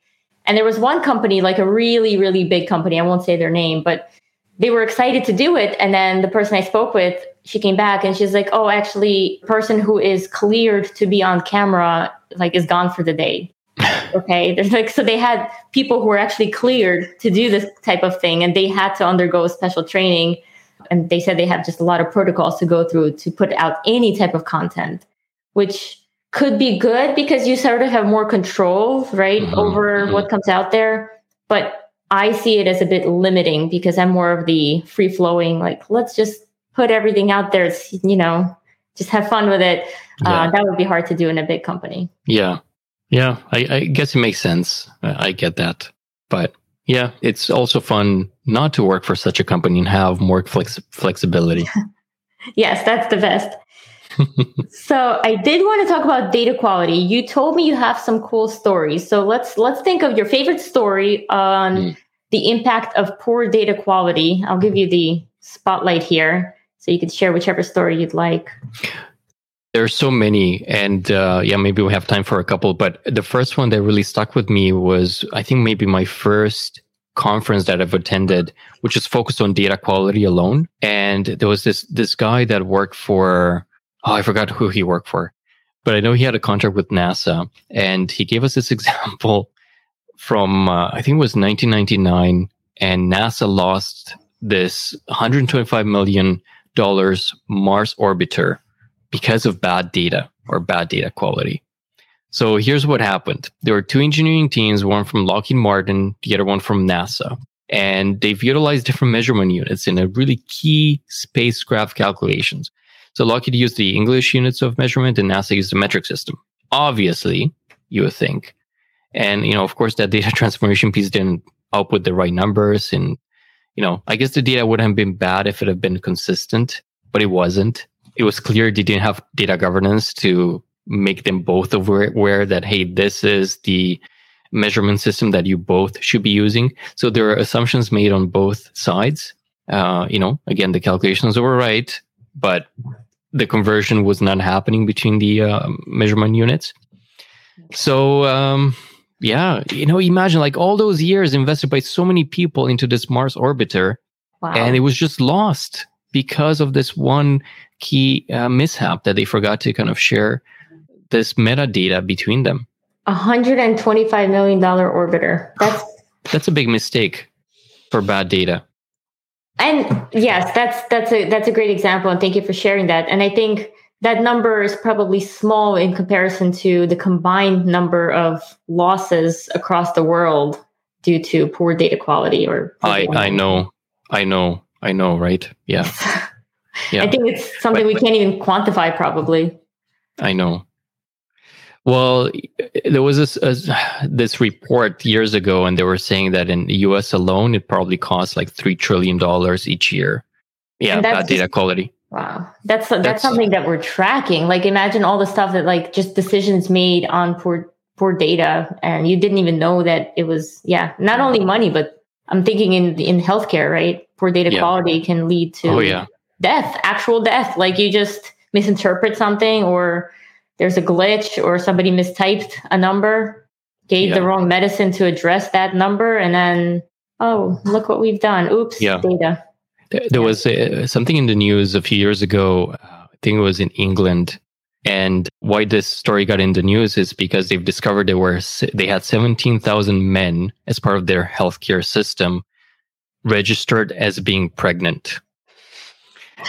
And there was one company, like a really really big company. I won't say their name, but they were excited to do it. And then the person I spoke with, she came back and she's like, oh, actually, person who is cleared to be on camera like is gone for the day okay there's like so they had people who were actually cleared to do this type of thing and they had to undergo special training and they said they have just a lot of protocols to go through to put out any type of content which could be good because you sort of have more control right mm-hmm. over mm-hmm. what comes out there but i see it as a bit limiting because i'm more of the free flowing like let's just put everything out there it's, you know just have fun with it uh, yeah. uh, that would be hard to do in a big company yeah Yeah, I, I guess it makes sense. I, I get that. But yeah, it's also fun not to work for such a company and have more flex- flexibility. yes, that's the best. so I did want to talk about data quality. You told me you have some cool stories. So let's let's think of your favorite story on mm. the impact of poor data quality. I'll give you the spotlight here so you can share whichever story you'd like. There's so many, and uh, yeah, maybe we have time for a couple. But the first one that really stuck with me was, I think, maybe my first conference that I've attended, which is focused on data quality alone. And there was this this guy that worked for, oh, I forgot who he worked for, but I know he had a contract with NASA, and he gave us this example from uh, I think it was 1999, and NASA lost this 125 million dollars Mars orbiter because of bad data or bad data quality. So here's what happened. There were two engineering teams, one from Lockheed Martin, the other one from NASA. And they've utilized different measurement units in a really key spacecraft calculations. So Lockheed used the English units of measurement and NASA used the metric system. Obviously, you would think. And, you know, of course, that data transformation piece didn't output the right numbers. And, you know, I guess the data would have been bad if it had been consistent, but it wasn't it was clear they didn't have data governance to make them both aware that hey this is the measurement system that you both should be using. So there are assumptions made on both sides. Uh, you know again the calculations were right but the conversion was not happening between the uh, measurement units. So um, yeah you know imagine like all those years invested by so many people into this mars orbiter wow. and it was just lost because of this one key uh, mishap that they forgot to kind of share this metadata between them. A $125 million orbiter. That's that's a big mistake for bad data. And yes, that's that's a that's a great example and thank you for sharing that. And I think that number is probably small in comparison to the combined number of losses across the world due to poor data quality or I I know. I know. I know, right? Yeah. yeah. I think it's something but, we can't even quantify, probably. I know. Well, there was this uh, this report years ago, and they were saying that in the U.S. alone, it probably costs like three trillion dollars each year. Yeah, bad data quality. Wow, that's, that's that's something that we're tracking. Like, imagine all the stuff that like just decisions made on poor poor data, and you didn't even know that it was. Yeah, not only money, but I'm thinking in in healthcare, right? Poor data yeah. quality can lead to oh yeah death, actual death. Like you just misinterpret something or there's a glitch or somebody mistyped a number, gave yeah. the wrong medicine to address that number, and then, oh, look what we've done. Oops, yeah. data. There, there yeah. was uh, something in the news a few years ago. Uh, I think it was in England. And why this story got in the news is because they've discovered there were they had 17,000 men as part of their healthcare system registered as being pregnant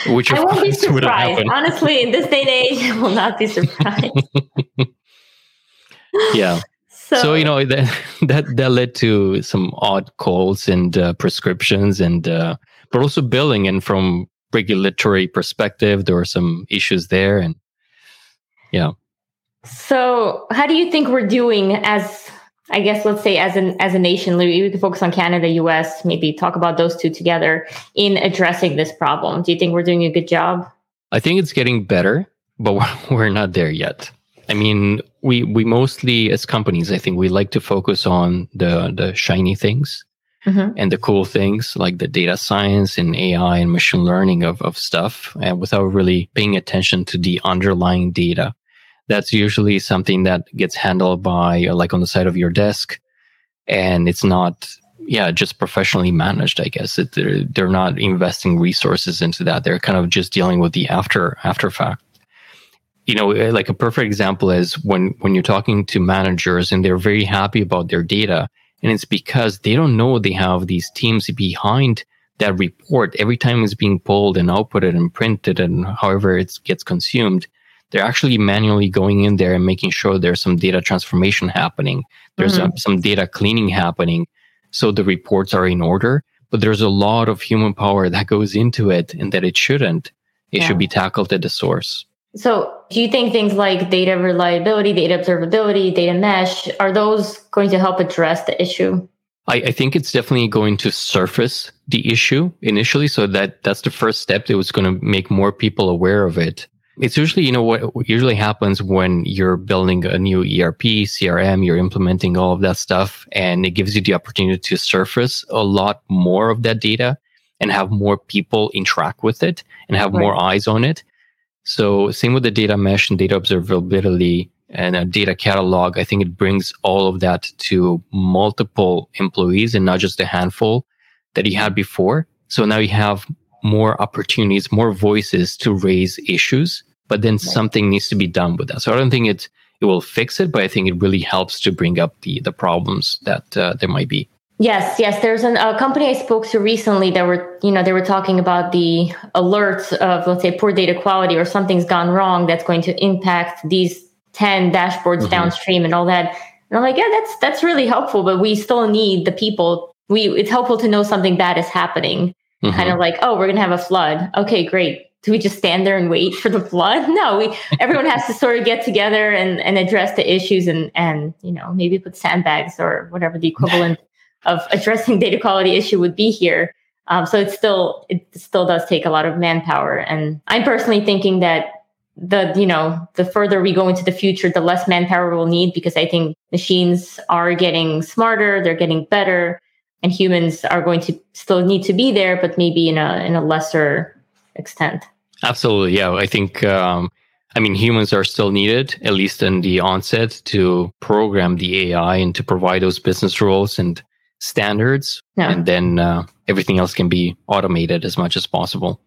which I won't be surprised. Honestly, in this day and age, I will not be surprised. yeah. So, so, you know that that that led to some odd calls and uh, prescriptions and uh, but also billing and from regulatory perspective there were some issues there and yeah so how do you think we're doing as I guess let's say as an as a nation, we can focus on Canada, US, maybe talk about those two together in addressing this problem. Do you think we're doing a good job? I think it's getting better, but we're, we're not there yet. I mean, we we mostly as companies, I think we like to focus on the the shiny things mm-hmm. and the cool things like the data science and AI and machine learning of, of stuff, and without really paying attention to the underlying data that's usually something that gets handled by uh, like on the side of your desk. And it's not yeah just professionally managed i guess. It, they're, they're not investing resources into that. They're kind of just dealing with the after after fact you know eh, like a perfect example is when when you're talking to managers and they're very happy about their data and it's because they don't know they have these teams behind that report. Every time it's being pulled and outputted and printed and however it gets consumed they're actually manually going in there and making sure there's some data transformation happening. There's mm-hmm. some data cleaning happening. So the reports are in order, but there's a lot of human power that goes into it and that it shouldn't. It yeah. should be tackled at the source. So, do you think things like data reliability, data observability, data mesh, are those going to help address the issue? I, I, think it's definitely going to surface the issue initially. So that that's the first step that was going to make more people aware of it. It's usually, you know, what usually happens when you're building a new ERP, CRM, you're implementing all of that stuff, and it gives you the opportunity to surface a lot more of that data and have more people interact with it and have right. more eyes on it. So same with the data mesh and data observability and a data catalog. I think it brings all of that to multiple employees and not just a handful that you had before. So now you have more opportunities, more voices to raise issues, but then right. something needs to be done with that. So I don't think it it will fix it, but I think it really helps to bring up the the problems that uh, there might be. Yes, yes. There's an, a company I spoke to recently that were, you know, they were talking about the alerts of, let's say, poor data quality or something's gone wrong that's going to impact these 10 dashboards mm-hmm. downstream and all that. And I'm like, yeah, that's that's really helpful, but we still need the people. We it's helpful to know something bad is happening. Mm-hmm. Kind of like, oh, we're gonna have a flood. Okay, great. Do we just stand there and wait for the flood? No, we everyone has to sort of get together and, and address the issues and and you know maybe put sandbags or whatever the equivalent of addressing data quality issue would be here. Um, so it still it still does take a lot of manpower, and I'm personally thinking that the you know the further we go into the future, the less manpower we'll need because I think machines are getting smarter, they're getting better, and humans are going to still need to be there, but maybe in a in a lesser extent. Absolutely, yeah. I think. Um, I mean, humans are still needed, at least in the onset, to program the AI and to provide those business rules and standards yeah. and then uh, everything else can be automated as much as possible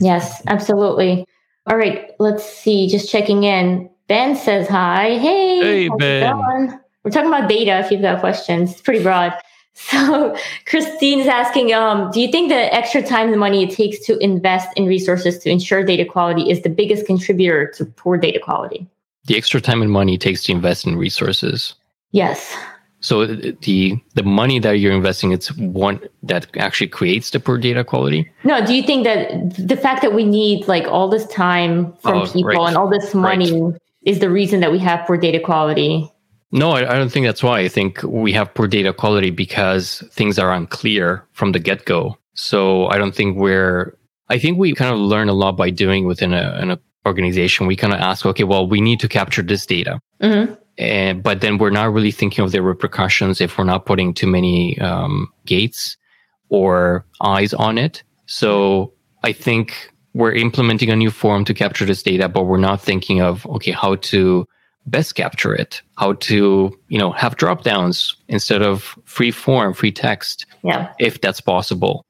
yes absolutely all right let's see just checking in ben says hi hey hey ben we're talking about data if you've got questions it's pretty broad so christine is asking um, do you think the extra time and money it takes to invest in resources to ensure data quality is the biggest contributor to poor data quality the extra time and money it takes to invest in resources yes so the the money that you're investing, it's one that actually creates the poor data quality. No, do you think that the fact that we need like all this time from oh, people right. and all this money right. is the reason that we have poor data quality? No, I, don't think that's why. I think we have poor data quality because things are unclear from the get go. So I don't think we're. I think we kind of learn a lot by doing within a, an organization. We kind of ask, okay, well, we need to capture this data. Mm-hmm and, but then we're not really thinking of the repercussions if we're not putting too many um, gates or eyes on it. So I think we're implementing a new form to capture this data, but we're not thinking of, okay, how to best capture it, how to, you know, have drop downs instead of free form, free text, yeah. if that's possible.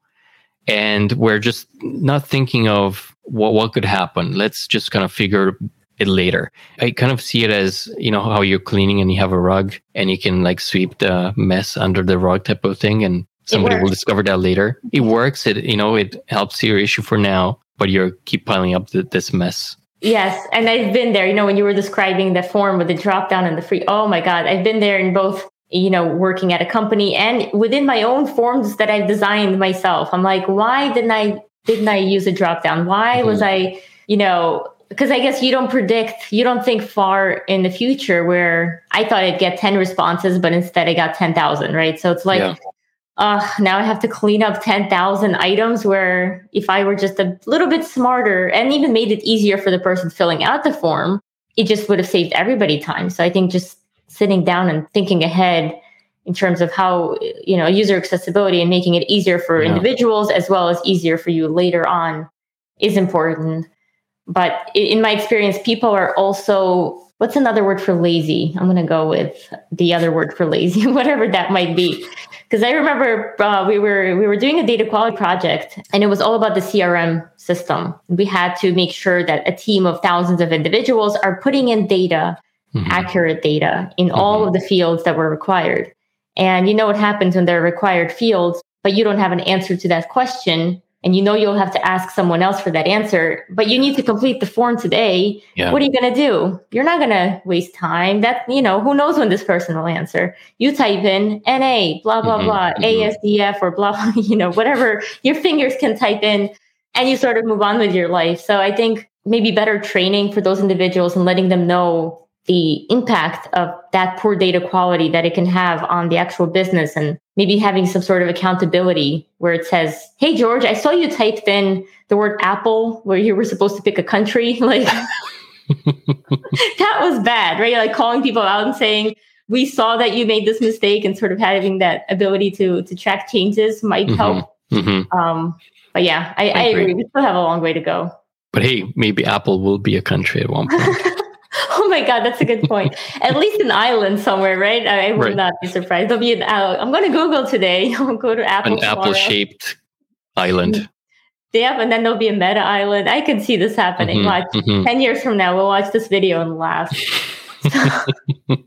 And we're just not thinking of what, what could happen. Let's just kind of figure it later. I kind of see it as, you know, how you're cleaning and you have a rug and you can like sweep the mess under the rug type of thing and somebody will discover that later. It works. It, you know, it helps your issue for now, but you're keep piling up the, this mess. Yes. And I've been there, you know, when you were describing the form with the drop down and the free. Oh my God. I've been there in both, you know, working at a company and within my own forms that I've designed myself. I'm like, why didn't I, didn't I use a drop down? Why mm-hmm. was I, you know, because I guess you don't predict, you don't think far in the future where I thought I'd get 10 responses, but instead I got 10,000, right? So it's like, yeah. Uh, now I have to clean up 10,000 items where if I were just a little bit smarter and even made it easier for the person filling out the form, it just would have saved everybody time. So I think just sitting down and thinking ahead in terms of how, you know, user accessibility and making it easier for yeah. individuals as well as easier for you later on is important but in my experience, people are also what's another word for lazy? I'm going to go with the other word for lazy, whatever that might be. Because I remember uh, we were we were doing a data quality project, and it was all about the CRM system. We had to make sure that a team of thousands of individuals are putting in data, mm-hmm. accurate data, in mm-hmm. all of the fields that were required. And you know what happens when there are required fields, but you don't have an answer to that question and you know you'll have to ask someone else for that answer, but you need to complete the form today. Yeah. What are you going to do? You're not going to waste time. That, you know, who knows when this person will answer? You type in NA, blah, blah, mm-hmm, blah, mm-hmm. ASDF or blah, blah, you know, whatever your fingers can type in and you sort of move on with your life. So I think maybe better training for those individuals and letting them know the impact of that poor data quality that it can have on the actual business and maybe having some sort of accountability where it says, Hey, George, I saw you typed in the word Apple where you were supposed to pick a country. Like that was bad, right? Like calling people out and saying, we saw that you made this mistake and sort of having that ability to to track changes might mm-hmm. help. Mm-hmm. Um, but yeah, I, I, I agree. agree. We still have a long way to go. But hey, maybe Apple will be a country at one point. oh my god, that's a good point. At least an island somewhere, right? I, I would right. not be surprised. There'll be an. Uh, I'm going to Google today. I'll go to Apple. An apple-shaped island. Yeah, and then there'll be a meta island. I can see this happening. Mm-hmm, watch mm-hmm. ten years from now, we'll watch this video and laugh.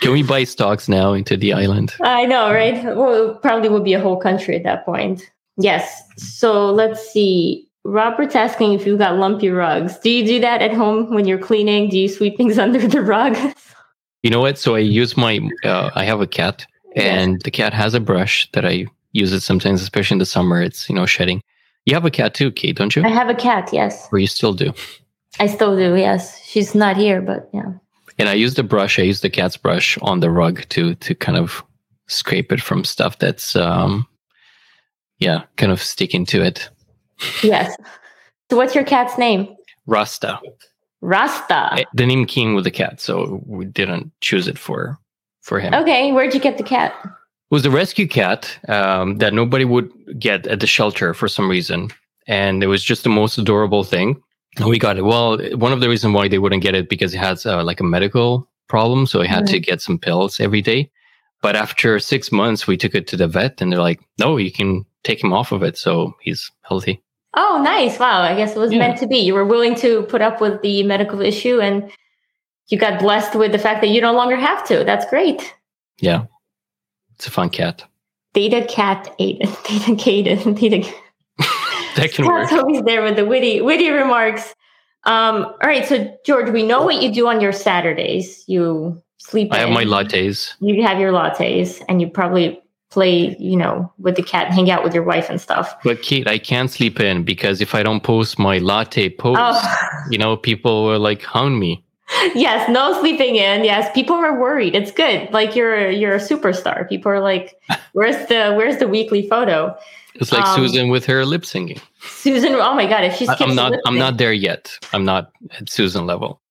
Can we buy stocks now into the island? I know, right? Well, probably would be a whole country at that point. Yes. So let's see. Robert's asking if you've got lumpy rugs. Do you do that at home when you're cleaning? Do you sweep things under the rug? You know what? So I use my, uh, I have a cat and the cat has a brush that I use it sometimes, especially in the summer. It's, you know, shedding. You have a cat too, Kate, don't you? I have a cat, yes. Or you still do? I still do, yes. She's not here, but yeah. And I use the brush, I use the cat's brush on the rug to to kind of scrape it from stuff that's um yeah, kind of sticking to it. Yes. So what's your cat's name? Rasta. Rasta. Eh, the name came with the cat, so we didn't choose it for for him. Okay, where'd you get the cat? It was a rescue cat um, that nobody would get at the shelter for some reason, and it was just the most adorable thing. And we got it. Well, one of the reasons why they wouldn't get it because it has uh, like a medical problem, so I had mm-hmm. to get some pills every day. But after six months, we took it to the vet, and they're like, "No, you can take him off of it, so he's healthy." Oh, nice! Wow, I guess it was yeah. meant to be. You were willing to put up with the medical issue, and you got blessed with the fact that you no longer have to. That's great. Yeah, it's a fun cat. Data cat Aiden. Data Caden. Data. that can Scott's work. always there with the witty witty remarks. Um, all right, so George, we know what you do on your Saturdays. You sleep. I have my lattes. You have your lattes, and you probably play, you know, with the cat, hang out with your wife and stuff. But Kate, I can't sleep in because if I don't post my latte post, oh. you know, people will like hound me. Yes, no sleeping in. Yes, people are worried. It's good. Like you're you're a superstar. People are like, "Where's the where's the weekly photo?" It's like um, Susan with her lip singing. Susan, oh my god, if she's I'm not I'm not there yet. I'm not at Susan level.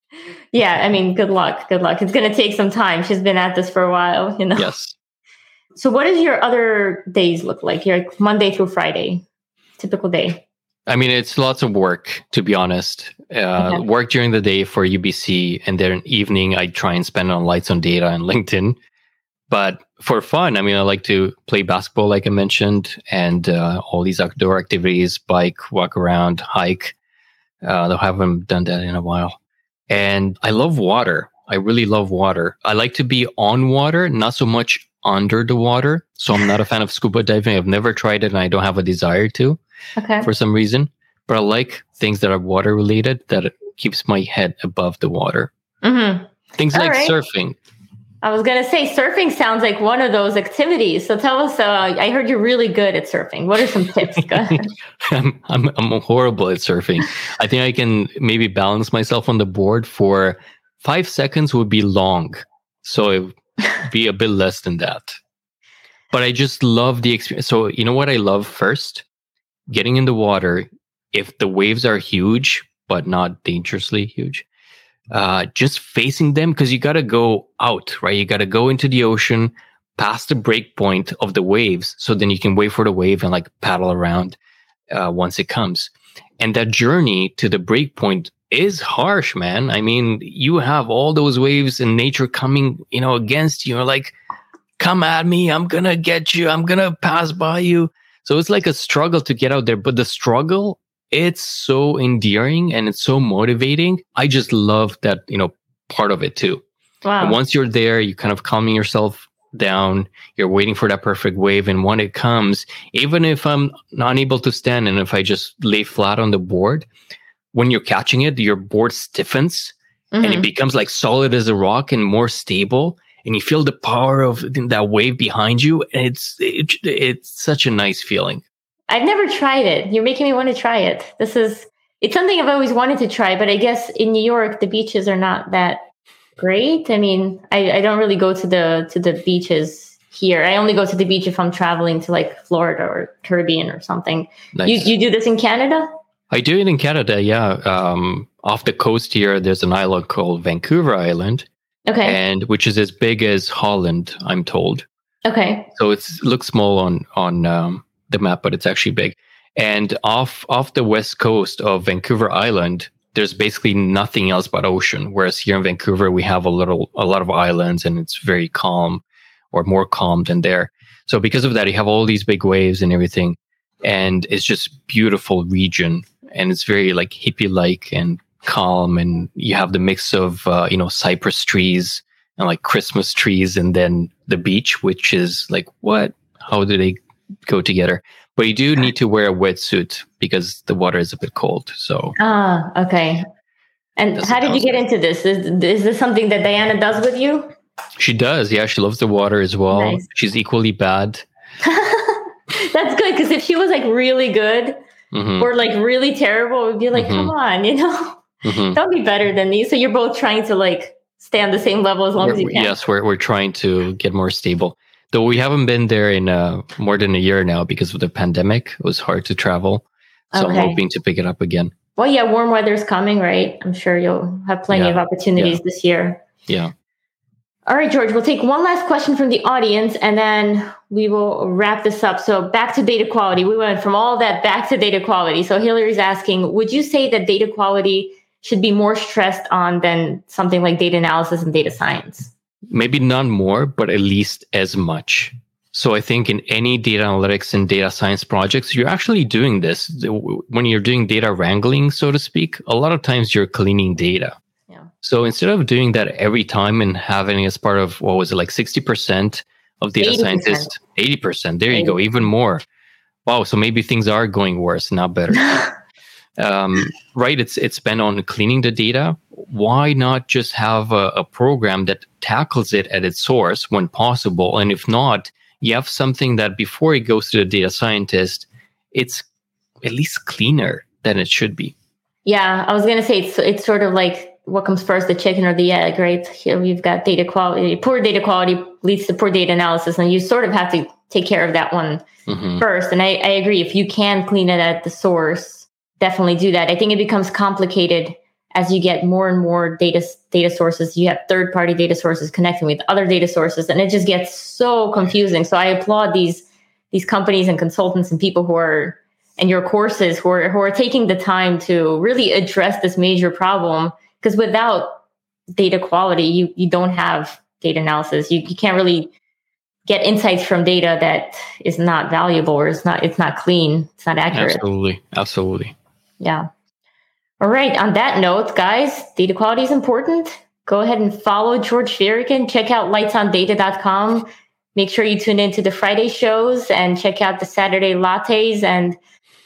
Yeah, I mean, good luck. Good luck. It's going to take some time. She's been at this for a while, you know. Yes. So what does your other days look like? Your Monday through Friday, typical day. I mean, it's lots of work, to be honest. Uh, okay. Work during the day for UBC, and then evening I try and spend on lights on data and LinkedIn. But for fun, I mean, I like to play basketball, like I mentioned, and uh, all these outdoor activities, bike, walk around, hike. Uh, I haven't done that in a while. And I love water. I really love water. I like to be on water, not so much under the water. So I'm not a fan of scuba diving. I've never tried it and I don't have a desire to okay. for some reason. But I like things that are water related that keeps my head above the water. Mm-hmm. Things All like right. surfing. I was going to say surfing sounds like one of those activities. So tell us, uh, I heard you're really good at surfing. What are some tips? I'm, I'm, I'm horrible at surfing. I think I can maybe balance myself on the board for five seconds would be long. So be a bit less than that. But I just love the experience. So you know what I love first? Getting in the water. If the waves are huge, but not dangerously huge, uh, just facing them because you got to go out, right? You got to go into the ocean past the break point of the waves. So then you can wait for the wave and like paddle around uh, once it comes. And that journey to the break point is harsh, man. I mean, you have all those waves in nature coming, you know, against you. You're like, come at me. I'm going to get you. I'm going to pass by you. So it's like a struggle to get out there. But the struggle it's so endearing and it's so motivating. I just love that, you know, part of it too. Wow. And once you're there, you kind of calming yourself down. You're waiting for that perfect wave. And when it comes, even if I'm not able to stand and if I just lay flat on the board, when you're catching it, your board stiffens mm-hmm. and it mm-hmm. becomes like solid as a rock and more stable. And you feel the power of that wave behind you. And it's, it, it's such a nice feeling. I've never tried it. You're making me want to try it. This is it's something I've always wanted to try, but I guess in New York the beaches are not that great. I mean, I, I don't really go to the to the beaches here. I only go to the beach if I'm traveling to like Florida or Caribbean or something. Nice. You you do this in Canada? I do it in Canada, yeah. Um, off the coast here, there's an island called Vancouver Island, Okay. and which is as big as Holland, I'm told. okay. So it's it looks small on on um, the map, but it's actually big. And off off the west coast of Vancouver Island, there's basically nothing else but ocean. Whereas here in Vancouver, we have a little a lot of islands, and it's very calm, or more calm than there. So because of that, you have all these big waves and everything, and it's just beautiful region, and it's very like hippie like and calm, and you have the mix of uh, you know cypress trees and like Christmas trees, and then the beach, which is like what? How do they go together? But you do need to wear a wetsuit because the water is a bit cold. So Ah, okay. And how did you get into this? Is, is this something that Diana does with you? she does. Yeah, she loves the water as well. Nice. She's equally bad. That's good because if she was like really good hmm or like really terrible, would be like, Mhm. come on, you know, hmm don't be better than me. So you're both trying to like stay on the same level as long as you can. yes, we're we're trying to get more stable. Though we haven't been there in uh, more than a year now because of the pandemic. It was hard to travel. So Okay. I'm hoping to pick it up again. Well, yeah, warm weather's coming, right? I'm sure you'll have plenty Yeah. of opportunities this year. Yeah. All right, George, we'll take one last question from the audience and then we will wrap this up. So, back to data quality. We went from all that back to data quality. So, Hillary's asking Would you say that data quality should be more stressed on than something like data analysis and data science? maybe none more, but at least as much. So I think in any data analytics and data science projects, you're actually doing this. When you're doing data wrangling, so to speak, a lot of times you're cleaning data. So instead of doing that every time and having as part of what was it like 60% of data 80%. scientists, 80%, there you go, even more. Wow. So maybe things are going worse, not better. Um, right. It's it's spent on cleaning the data. Why not just have a, a program that tackles it at its source when possible? And if not you have something that before it goes to the data scientist it's at least cleaner than it should be. Yeah, I was gonna say it's it's sort of like what comes first, the chicken or the egg, right? Here we've got data quality. Poor data quality leads to poor data analysis, and you sort of have to take care of that one Mhm. first. And I, I agree. If you can clean it at the source, definitely do that. I think it becomes complicated as you get more and more data data sources. You have third party data sources connecting with other data sources, and it just gets so confusing. So I applaud these these companies and consultants and people who are and your courses who are who are taking the time to really address this major problem. Because without data quality, you you don't have data analysis. You you can't really get insights from data that is not valuable or it's not it's not clean. It's not accurate. absolutely absolutely Yeah. All right. On that note, guys, data quality is important. Go ahead and follow George Firican. Check out lightsondata.com. Make sure you tune into the Friday shows and check out the Saturday lattes. And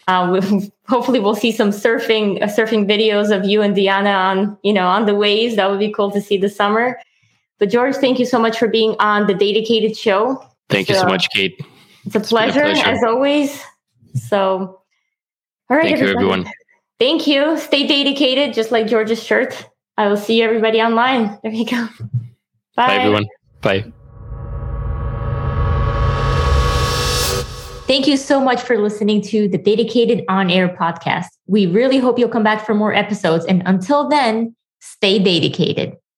uh, hopefully, we'll see some surfing uh, surfing videos of you and Diana on you know on the waves. That would be cool to see this summer. But George, thank you so much for being on the Datacated Show. thank you so So- much kate It's a been a pleasure, pleasure. as always. So, all right, thank you everyone Thank you. Stay dedicated, just like George's shirt. I will see everybody online. There you go. Bye. bye everyone bye Thank you so much for listening to the Datacated On Air podcast. We really hope you'll come back for more episodes. And until then, stay dedicated.